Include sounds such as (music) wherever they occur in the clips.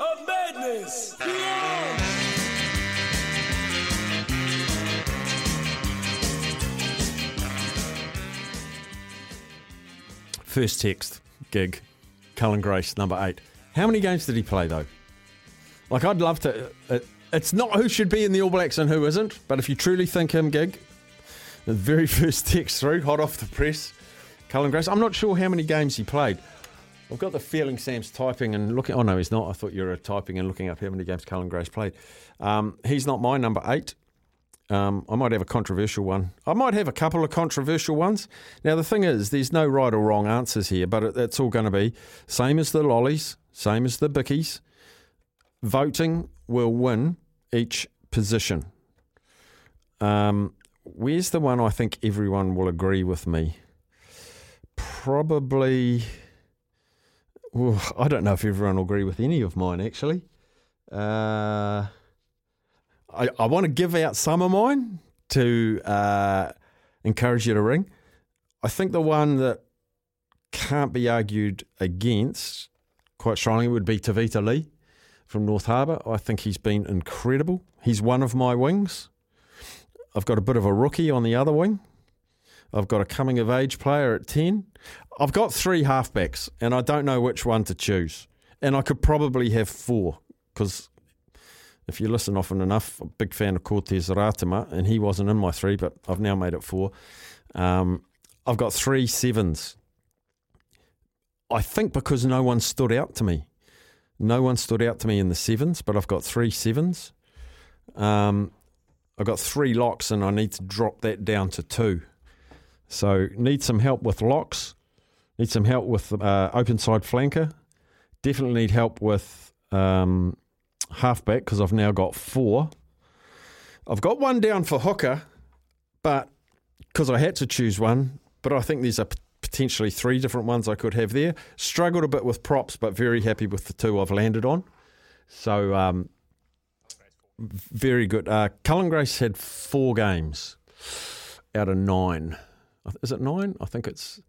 of madness. First text gig, Cullen Grace, number eight. How many games did he play though? Like, I'd love to. Uh, it's not who should be in the All Blacks and who isn't, but if you truly think him, gig, the very (laughs) first text through, hot off the press, Cullen Grace. I'm not sure how many games he played. I've got the feeling Sam's typing and looking. Oh no, he's not. I thought you were typing and looking up how many games Cullen Grace played. Um, he's not my number eight. Um, I might have a controversial one. I might have a couple of controversial ones. Now the thing is, there's no right or wrong answers here, but it, it's all going to be same as the lollies, same as the bickies. Voting will win each position. Um, where's the one I think everyone will agree with me? Probably. Ooh, I don't know if everyone will agree with any of mine, actually. Uh, I, I want to give out some of mine to uh, encourage you to ring. I think the one that can't be argued against quite strongly would be Tevita Li from North Harbour. I think he's been incredible. He's one of my wings. I've got a bit of a rookie on the other wing. I've got a coming of age player at 10. I've got three halfbacks, and I don't know which one to choose. And I could probably have four because if you listen often enough, I'm a big fan of Cortez Ratima, and he wasn't in my three, but I've now made it four. Um, I've got three sevens. I think because no one stood out to me. No one stood out to me in the sevens, but I've got three sevens. Um, I've got three locks, and I need to drop that down to two. So need some help with locks. Need some help with uh, open side flanker. Definitely need help with um, halfback because I've now got four. I've got one down for hooker, but because I had to choose one, but I think there's a p- potentially three different ones I could have there. Struggled a bit with props, but very happy with the two I've landed on. So um, very good. Uh, Cullen Grace had four games out of nine. Is it nine? I think it's.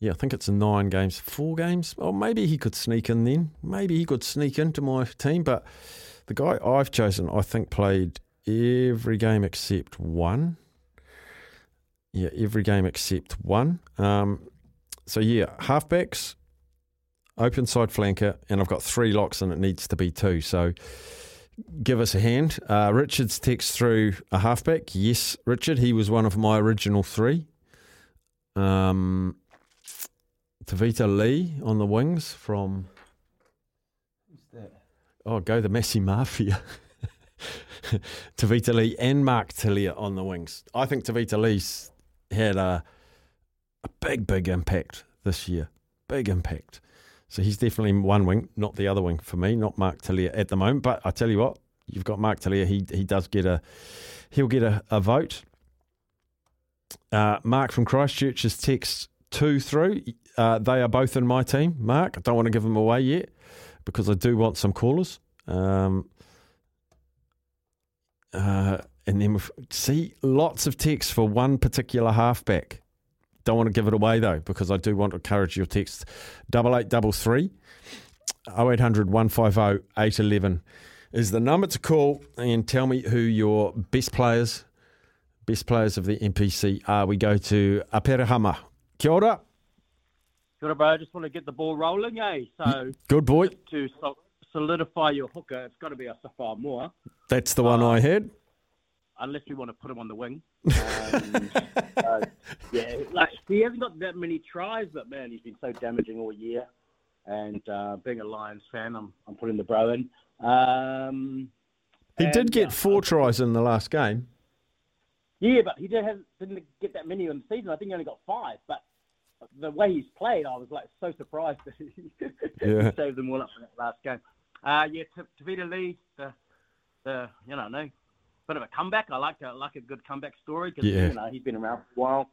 Yeah, I think it's nine games, four games. Or maybe he could sneak in then. Maybe he could sneak into my team. But the guy I've chosen, I think, played every game except one. Yeah, every game except one. Um, so yeah, halfbacks, open side flanker, and I've got three locks, and it needs to be two. So give us a hand. Uh, Richard's text through a halfback. Yes, Richard, he was one of my original three. Um, Tevita Li on the wings from. Who's that? Oh, go the Massey Mafia. (laughs) Tevita Li and Mark Telea on the wings. I think Tevita Li's had a, a big, big impact this year. Big impact. So he's definitely one wing, not the other wing for me, not Mark Telea at the moment. But I tell you what, you've got Mark Telea. He he does get a he'll get a, a vote. Uh, Mark from Christchurch has text two through. Uh, they are both in my team. Mark, I don't want to give them away yet because I do want some callers. Um, uh, and then see lots of texts for one particular halfback. Don't want to give it away though because I do want to encourage your text. Double eight double three. 0800 150 811 is the number to call and tell me who your best players, best players of the NPC are. We go to Aperahama. Kia ora. Kia ora, bro. I just want to get the ball rolling, eh? So Good boy. to so- solidify your hooker, it's got to be Asafo Aumua, That's the one I had. unless you want to put him on the wing. (laughs) Um, Yeah, like he hasn't got that many tries, but man, he's been so damaging all year. And uh, being a Lions fan, I'm I'm putting the bro in. Um, He and, did get uh, four tries in the last game. Yeah, but he did have, didn't get that many in the season. I think he only got five. But the way he's played, I was like so surprised that he, (laughs) Yeah. saved them all up for that last game. Uh, yeah, Tevita Li, the, the you know, no, bit of a comeback. I like a, like a good comeback story because Yeah. you know he's been around for a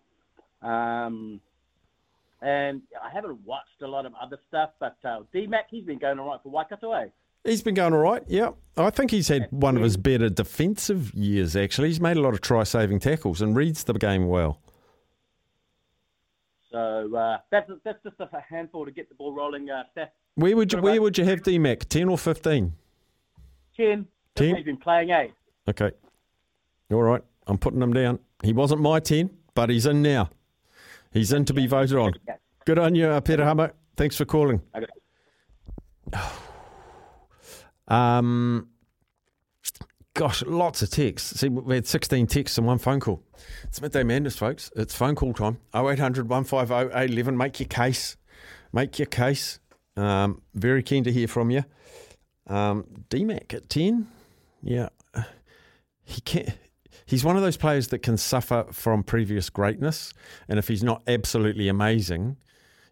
while. Um, and I haven't watched a lot of other stuff, but uh, D Mac, he's been going all right for Waikato, eh? He's been going all right. Yeah, I think he's had one of his better defensive years. Actually, he's made a lot of try-saving tackles and reads the game well. So uh, that's that's just a handful to get the ball rolling. Uh. Where would you Where would you have D Mac? Ten or fifteen? Ten. Ten? He's been playing, 8. Okay. All right. I'm putting him down. He wasn't my 10, but he's in now. He's in to be voted on. Good on you, uh, Peter Hummer. Thanks for calling. Okay. (sighs) Um, gosh, lots of texts. See, we had 16 texts and one phone call. It's midday madness, folks. It's phone call time. 0800 150 811. Make your case. Make your case. Um, very keen to hear from you. Um, DMAC at 10. Yeah. He can't. He's one of those players that can suffer from previous greatness. And if he's not absolutely amazing,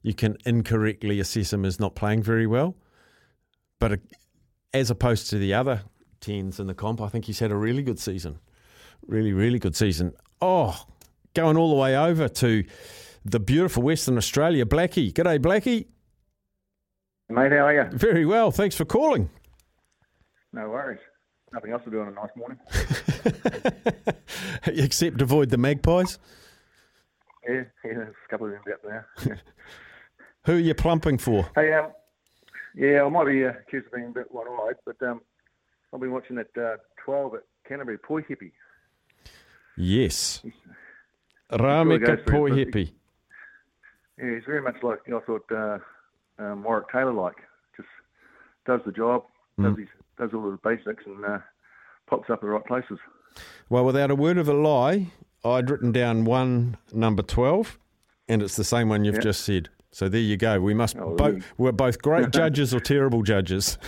you can incorrectly assess him as not playing very well. But uh, as opposed to the other 10s in the comp, I think he's had a really good season. Really, really good season. Oh, going all the way over to the beautiful Western Australia. Blackie. G'day, Blackie. Mate, how are you? Very well. Thanks for calling. No worries. Nothing else to do on a nice morning. (laughs) Except avoid the magpies. Yeah, yeah, there's a couple of them out there. Yeah. (laughs) Who are you plumping for? hey, um, yeah, I might be uh, accused of being a bit one-eyed, but um, I've been watching that uh, 12 at Canterbury, Poihipi. Yes. for it, Yeah, he's very much like I thought uh, um, Warwick Taylor-like. Just does the job, does, his, does all the basics, and uh, pops up at the right places. Well, without a word of a lie, I'd written down one number 12, and it's the same one you've Yeah. just said. So there you go. We must oh, both we're both great (laughs) judges or terrible judges. (laughs)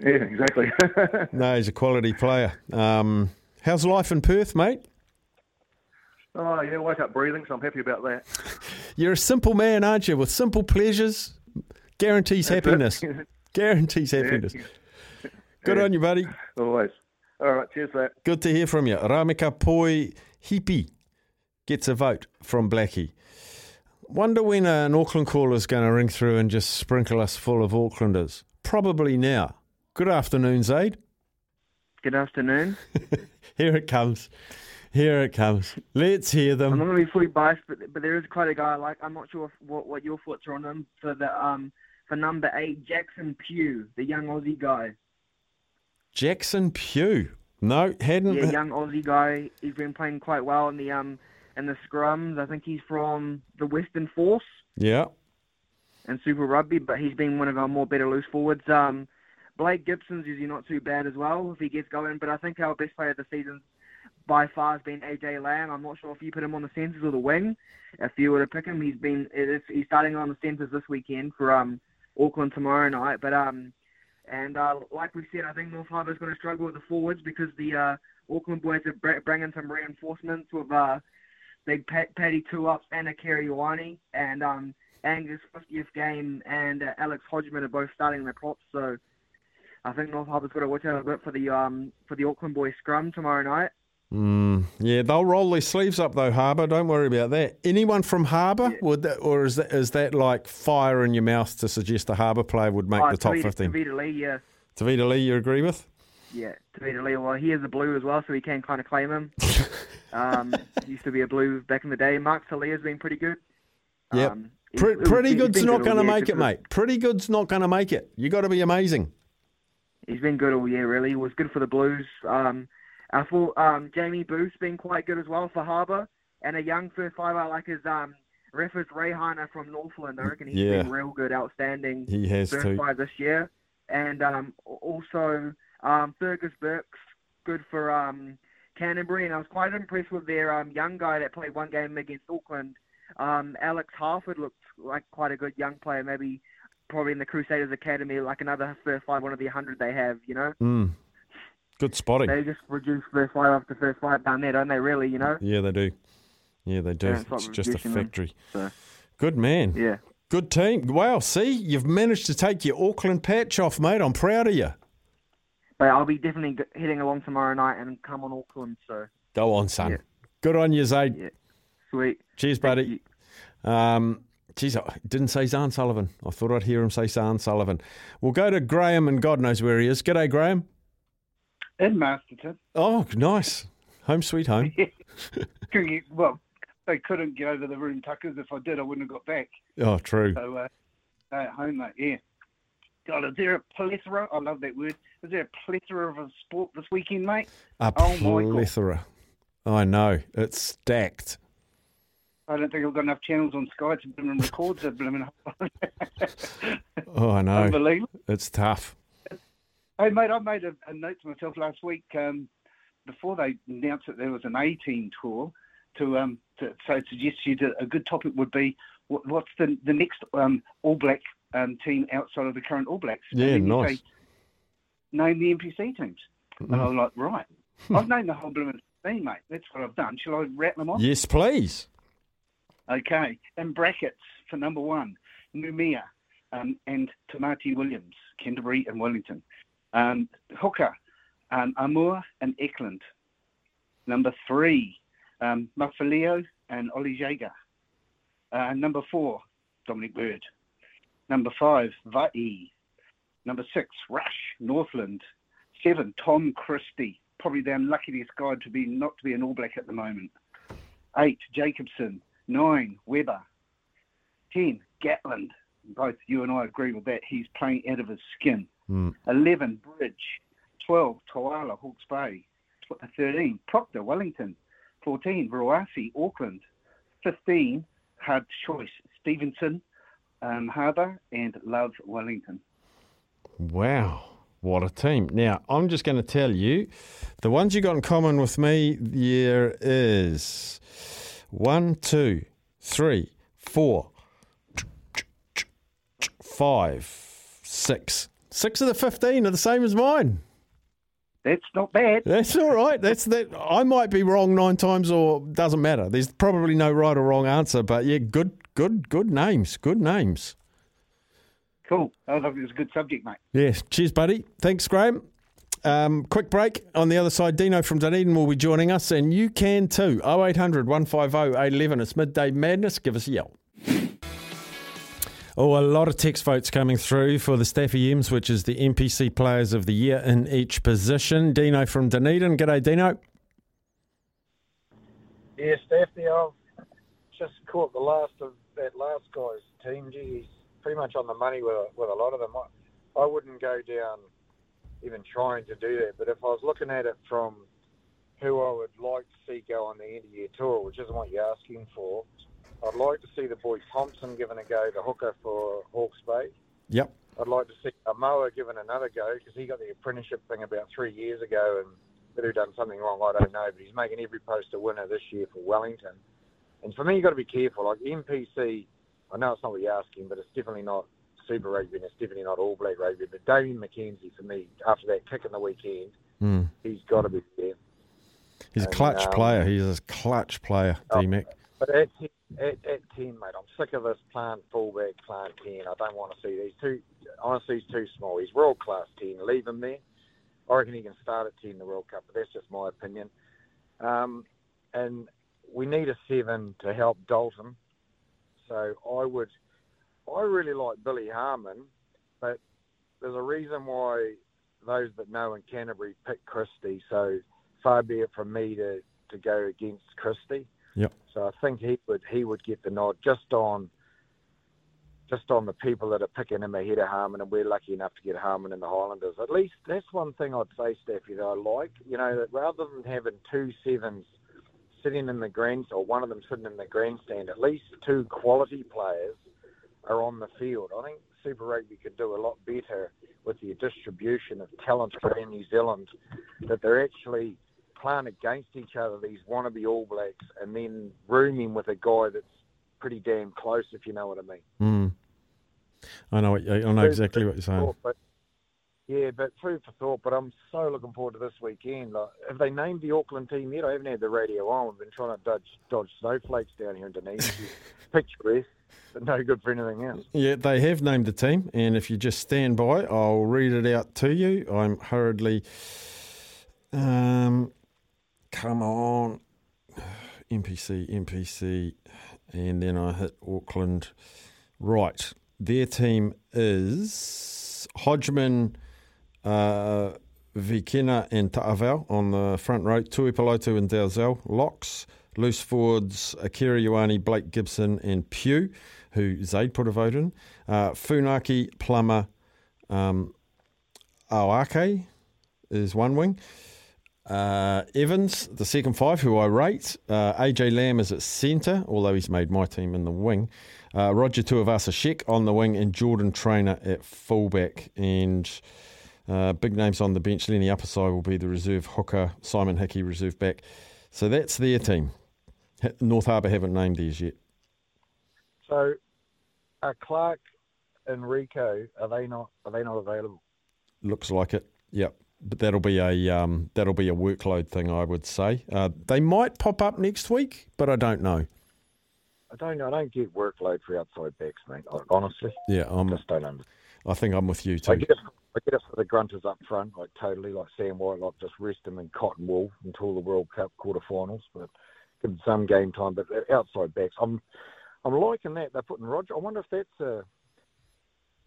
Yeah, exactly. (laughs) no, he's a quality player. Um, how's life in Perth, mate? oh, yeah, wake up breathing, so I'm happy about that. You're a simple man, aren't you? With simple pleasures, guarantees That's happiness. Guarantees happiness. Good Yeah. on you, buddy. Always. All right, cheers that. Good to hear from you. Ramika Poi Hippie gets a vote from Blackie. Wonder when an Auckland caller is going to ring through and just sprinkle us full of Aucklanders. Probably now. Good afternoon, Zaid. Good afternoon. (laughs) Here it comes. Here it comes. Let's hear them. I'm not going to be fully biased, but but there is quite a guy I like. I'm not sure what what your thoughts are on him for the um for number eight Jackson Pugh, the young Aussie guy. Jackson Pugh. No, hadn't. Yeah, young Aussie guy. He's been playing quite well in the um in the scrums. I think he's from the Western Force yeah. and Super Rugby, but he's been one of our more better loose forwards. Um, Blake Gibson's usually not too bad as well if he gets going, but I think our best player of the season by far has been AJ Lam. I'm not sure if you put him on the centres or the wing. If you were to pick him, he's been it's, he's starting on the centres this weekend for um Auckland tomorrow night. But um and uh, like we said, I think North Harbour's going to struggle with the forwards because the uh, Auckland boys are br- bringing some reinforcements with uh, big Paddy Tuipulotu and Akira Ioane and um Angus 50th game and uh, Alex Hodgman are both starting their props. So I think North Harbour's got to watch out a bit for the um for the Auckland boys scrum tomorrow night. Mm, yeah, they'll roll their sleeves up though, Harbour. Don't worry about that. Anyone from Harbour would that, or is that is that like fire in your mouth to suggest a Harbour player would make oh, the top Tavita, fifteen? Tevita Li, yeah, Tevita Li, you agree with? yeah, Tevita Li. Well, he is a blue as well, so we can kind of claim him. (laughs) um, used to be a blue back in the day. Mark Telea's been pretty good. Yep. Um, pretty good's not going to make it, mate. Pretty good's not going to make it. You got to be amazing. He's been good all year, really. He was good for the Blues. Um, I thought um, Jamie Booth's been quite good as well for Harbour. And a young first five I like is um, Rivez Reihana from Northland. I reckon he's Yeah. been real good, outstanding He has first too. five this year. And um, also um, Fergus Burke's good for um, Canterbury, and I was quite impressed with their um, young guy that played one game against Auckland. Um, Alex Harford looked like quite a good young player, maybe probably in the Crusaders Academy, like another first five, one of the hundred they have, you know. Mm. Good spotting. They just reduce first five after first five down there, don't they? Really, you know. Yeah, they do. Yeah, they do. Yeah, it's it's just a reducing them, factory. so. Good man. Yeah. Good team. Wow, see, you've managed to take your Auckland patch off, mate. I'm proud of you. But I'll be definitely heading along tomorrow night and come on Auckland. So Go on, son. Yeah. Good on you, Zaid. yeah, sweet. Cheers, buddy. Um, geez, I didn't say Zarn Sullivan. I thought I'd hear him say Zarn Sullivan. We'll go to Graham, and God knows where he is. G'day, Graham. in Masterton. Oh, nice. Home sweet home. (laughs) Well, they couldn't get over the room tuckers. If I did, I wouldn't have got back. Oh, true. So uh, at home, mate, yeah. God, is there a plethora? I love that word. Is there a plethora of a sport this weekend, mate? A Oh, plethora. I know. It's stacked. I don't think I've got enough channels on Sky to blooming record the blooming. (laughs) Oh, I know. Unbelievable. It's tough. Hey, mate, I made a, a note to myself last week um, before they announced that there was an 18 tour to um to, so suggest you that a good topic would be what, what's the the next um, All Black um, team outside of the current All Blacks? Yeah, nice. say, name the NPC teams. And I was like, right, I've named the whole blooming team, mate. That's what I've done. Shall I rattle them off? Yes, please. Okay. In brackets for number one, Numia um, and Tamaiti Williams, Canterbury and Wellington. Um, hooker, um, Aumua and Eklund. Number three, um, Mafileo and Oli Jager. Uh, number four, Dominic Bird. Number five, Vai. Number six, Rush, Northland. Seven, Tom Christie. Probably the unluckiest guy to be not to be an All Black at the moment. Eight, Jacobson. Nine, Weber. Ten, Gatland. Both you and I agree with that. He's playing out of his skin. Mm. 11, Bridge. 12, Toala, Hawke's Bay. 13, Proctor, Wellington. 14, Rayasi, Auckland. 15, hard choice, Stevenson, um, Harbour, and Love, Wellington. Wow. What a team. Now, I'm just going to tell you the ones you got in common with me there is one, two, three, four, five, six. Six of the 15 are the same as mine. That's not bad. That's all right. That's that. I might be wrong nine times, or doesn't matter. There's probably no right or wrong answer, but yeah, good, good, good names. Good names. Cool. I thought it was a good subject, mate. Yes. Cheers, buddy. Thanks, Graham. Um, quick break. On the other side, Dino from Dunedin will be joining us, and you can too. 0800 150 811. It's midday madness. Give us a yell. Oh, a lot of text votes coming through for the Staffy M's, which is the NPC Players of the Year in each position. Dino from Dunedin. G'day, Dino. Yeah, Staffy, I've just caught the last of that last guy's team. Gee, he's pretty much on the money with a, with a lot of them. I, I wouldn't go down even trying to do that, but if I was looking at it from who I would like to see go on the end of year tour, which isn't what you're asking for, I'd like to see the boy Thompson given a go, the hooker for Hawke's Bay. Yep. I'd like to see Aumua given another go because he got the apprenticeship thing about three years ago and whether he done something wrong, I don't know. But he's making every post a winner this year for Wellington. And for me, you've got to be careful. Like NPC, I know it's not what you're asking, but it's definitely not Super Rugby and it's definitely not All Black Rugby. But Damian McKenzie, for me, after that kick in the weekend, Mm. he's got to be there. He's a clutch um, player. He's a clutch player, Oh. D Mick. But at, at, at 10, mate, I'm sick of this plant fullback, plant 10. I don't want to see these two. Honestly, he's too small. He's world class 10. Leave him there. I reckon he can start at 10 in the World Cup, but that's just my opinion. Um, and we need a seven to help Dalton. So I would, I really like Billy Harmon, but there's a reason why those that know in Canterbury pick Christie. So far be it from me to, to go against Christie. Yep. So I think he would he would get the nod just on just on the people that are picking him ahead of Harmon, and we're lucky enough to get Harmon in the Highlanders. At least that's one thing I'd say, Staffy, that I like. You know, that rather than having two sevens sitting in the grand or one of them sitting in the grandstand, at least two quality players are on the field. I think Super Rugby could do a lot better with the distribution of talent around New Zealand. That they're actually playing against each other, these wannabe All Blacks, and then rooming with a guy that's pretty damn close, if you know what I mean. Mm. I know. What, I know exactly what you're saying. but, yeah, but food for thought. But I'm so looking forward to this weekend. Like, have they named the Auckland team yet? I haven't had the radio on. We've been trying to dodge, dodge snowflakes down here in Dunedin. (laughs) Picturesque, but no good for anything else. Yeah, they have named the team, and if you just stand by, I'll read it out to you. I'm hurriedly. Um, come on, (sighs) NPC, NPC, and then I hit Auckland. Right, their team is Hodgman, uh, Vikena, and Ta'avao on the front row. Tuipulotu and Dalzell, locks. Loose forwards, Akira Ioane, Blake Gibson, and Pugh, who Zaid put a vote in. Uh, Funaki, Plummer, um, Awake is one wing. Uh, Evans, the second five, who I rate. Uh, AJ Lam is at centre, although he's made my team in the wing. Uh, Roger Tuivasa Sheck on the wing, and Jordan Trainor at fullback. And uh, big names on the bench. Leni Apisai will be the reserve hooker, Simon Hickey, reserve back. So that's their team. North Harbour haven't named theirs yet. So, are Clarke and Rieko are they not are they not available? Looks like it. Yep. But that'll be a um, that'll be a workload thing, I would say. Uh, they might pop up next week, but I don't know. I don't I don't get workload for outside backs, mate. Honestly, Yeah, I'm. just don't understand. I think I'm with you too. I get it. I get it for the grunters up front, like totally, like Sam Whitelock, just rest them in cotton wool until the World Cup quarterfinals, but give them some game time. But outside backs, I'm, I'm liking that they're putting Roger. I wonder if that's a,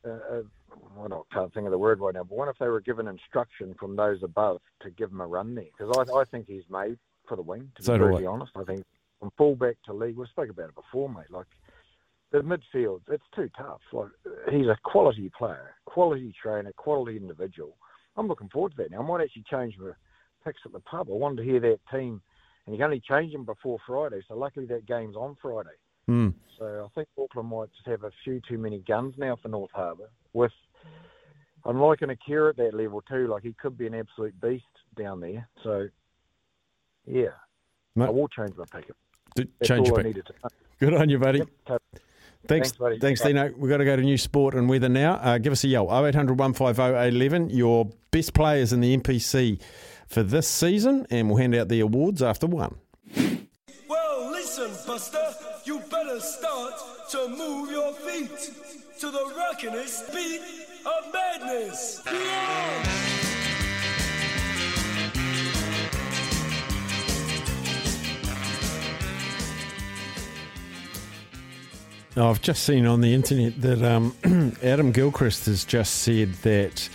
a, a well, I can't think of the word right now, but wonder if they were given instruction from those above to give him a run there because I, I think he's made for the wing. To So be brutally honest, I think from fullback to league, we spoke about it before, mate. Like the midfield, it's too tough. Like he's a quality player, quality trainer, quality individual. I'm looking forward to that. Now I might actually change my picks at the pub. I wanted to hear that team, and you can only change them before Friday. So luckily that game's on Friday. Hmm. So I think Auckland might just have a few too many guns now for North Harbour. With I'm liking Akira at that level too. Like he could be an absolute beast down there. So yeah, Mate. I will change my pick. Change your pick. needed to. Good on you, buddy. Yep, Thanks, Thanks, buddy. Thanks, Dino. We've got to go to new sport and weather now. Uh, give us a yell 0800 150 811. Your best players in the NPC for this season, and we'll hand out the awards after one. Well, listen, Buster, you better start to move your feet to the rockin'est beat of madness. Yeah! I've just seen on the internet that um, (clears throat) Adam Gilchrist has just said that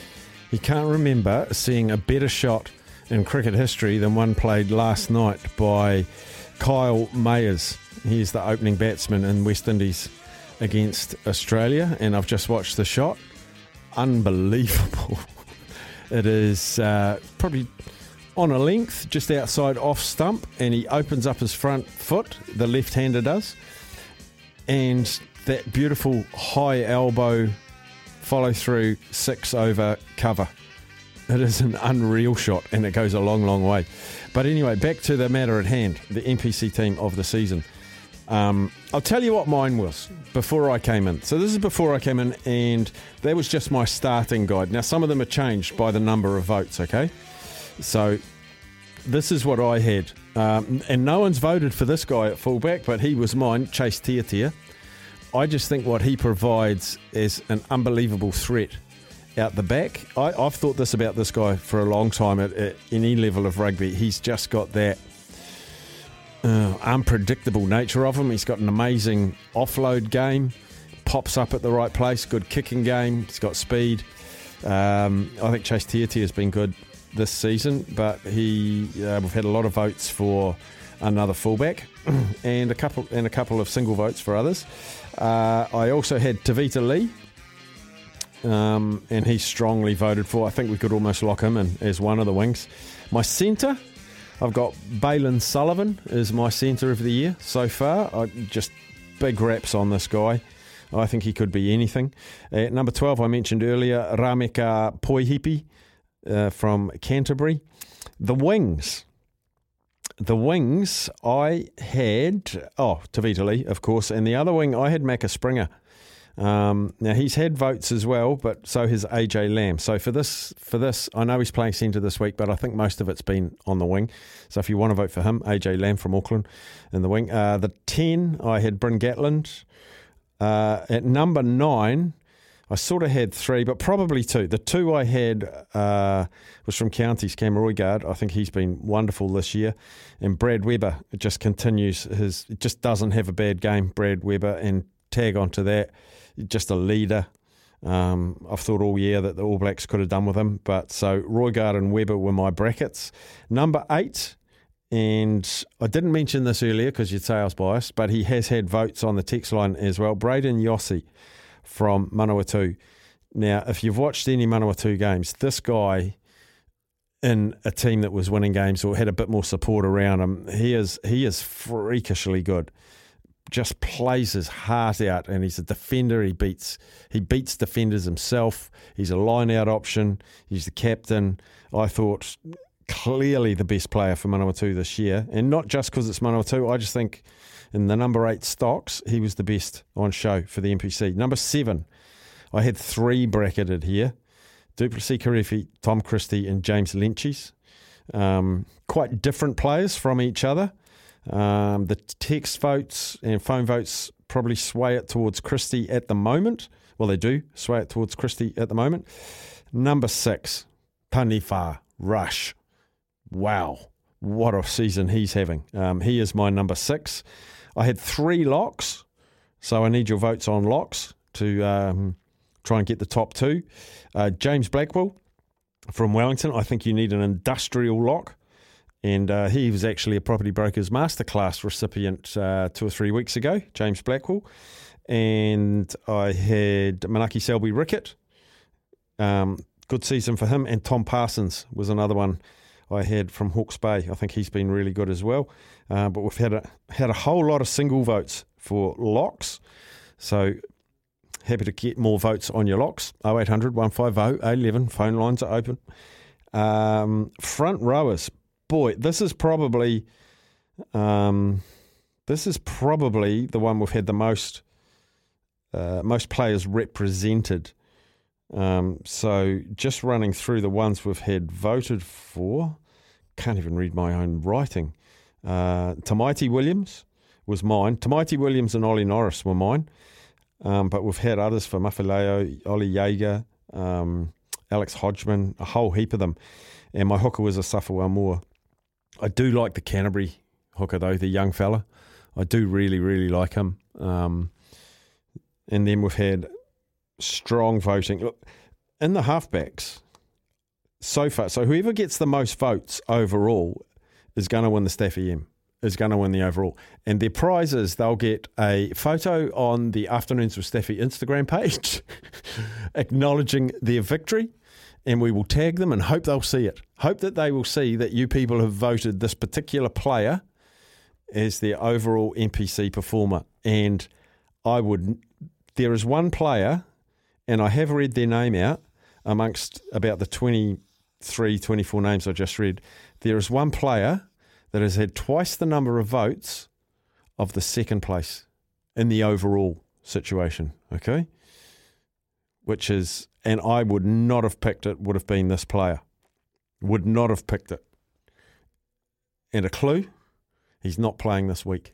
he can't remember seeing a better shot in cricket history than one played last night by Kyle Mayers. He's the opening batsman in West Indies against Australia, and I've just watched the shot. Unbelievable. (laughs) It is uh, probably on a length, just outside off stump, and he opens up his front foot, the left hander does and that beautiful high elbow follow through six over cover. It is an unreal shot and it goes a long, long way. But anyway, back to the matter at hand the NPC team of the season. Um, I'll tell you what mine was before I came in. So, this is before I came in, and that was just my starting guide. Now, some of them are changed by the number of votes, okay? So, this is what I had. Um, and no one's voted for this guy at fullback, but he was mine, Chase Tiatia. I just think what he provides is an unbelievable threat out the back. I, I've thought this about this guy for a long time at, at any level of rugby. He's just got that uh, unpredictable nature of him. He's got an amazing offload game, pops up at the right place, good kicking game. He's got speed. Um, I think Chase Tiatia has been good this season, but he uh, we've had a lot of votes for another fullback (clears throat) and a couple and a couple of single votes for others. Uh, I also had Tevita Li, um, and he strongly voted for. I think we could almost lock him in as one of the wings. My centre, I've got Bailyn Sullivan is my centre of the year so far. I just big raps on this guy. I think he could be anything. At number 12, I mentioned earlier, Rameka Poihipi uh, from Canterbury. The Wings. the wings, I had, oh, Tevita Li, of course, and the other wing, I had Macca Springer. Um, now he's had votes as well, but so has AJ Lam. So for this, for this, I know he's playing centre this week, but I think most of it's been on the wing. So if you want to vote for him, AJ Lam from Auckland in the wing. Uh, the ten, I had Bryn Gatland. Uh, at number nine, I sort of had three, but probably two. The two I had uh, was from Counties, Cam Roigard. I think he's been wonderful this year. And Brad Weber just continues his, just doesn't have a bad game, Brad Weber. And tag onto that, just a leader. Um, I've thought all year that the All Blacks could have done with him. But so Roigard and Weber were my brackets. Number eight, and I didn't mention this earlier because you'd say I was biased, but he has had votes on the text line as well. Brayden Iose from Manawatu. Now, if you've watched any Manawatu games, this guy in a team that was winning games or had a bit more support around him, he is he is freakishly good. Just plays his heart out, and he's a defender. He beats he beats defenders himself. He's a line out option. He's the captain. I thought clearly the best player for Manawatu this year, and not just because it's Manawatu. I just think in the number eight stocks, he was the best on show for the NPC. Number seven, I had three bracketed here Duplessis Kirifi, Tom Christie, and James Lynches. Um, quite different players from each other. Um, the text votes and phone votes probably sway it towards Christie at the moment. Well, they do sway it towards Christie at the moment. Number six, Taniwha Rush. Wow, what a season he's having. Um, he is my number six. I had three locks, so I need your votes on locks to um, try and get the top two. Uh, James Blackwell from Wellington, I think you need an industrial lock. And uh, he was actually a Property Brokers Masterclass recipient uh, two or three weeks ago, James Blackwell. And I had Manaaki Selby Rickit. Um, good season for him. And Tom Parsons was another one I had from Hawke's Bay. I think he's been really good as well. Uh, but we've had a had a whole lot of single votes for locks. So happy to get more votes on your locks. 0800 150 11. Phone lines are open. Um, front rowers. Boy, this is probably um, this is probably the one we've had the most uh, most players represented. Um, so just running through the ones we've had voted for, can't even read my own writing. Uh, Tamaiti Williams was mine. Tamaiti Williams and Ollie Norris were mine. Um, but we've had others for Mafileo, Ollie Jager, um, Alex Hodgman, a whole heap of them. And my hooker was Asafo Aumua. I do like the Canterbury hooker, though, the young fella. I do really, really like him. Um, and then we've had strong voting. Look, in the halfbacks, so far, so whoever gets the most votes overall is going to win the Staffy M, is going to win the overall. And their prizes, they'll get a photo on the Afternoons with Staffy Instagram page (laughs) acknowledging their victory. And we will tag them and hope they'll see it. Hope that they will see that you people have voted this particular player as their overall NPC performer. And I would, there is one player, and I have read their name out amongst about the 23, 24 names I just read there is one player that has had twice the number of votes of the second place in the overall situation. Okay. Which is, and I would not have picked it, would have been this player. Would not have picked it. And a clue, he's not playing this week.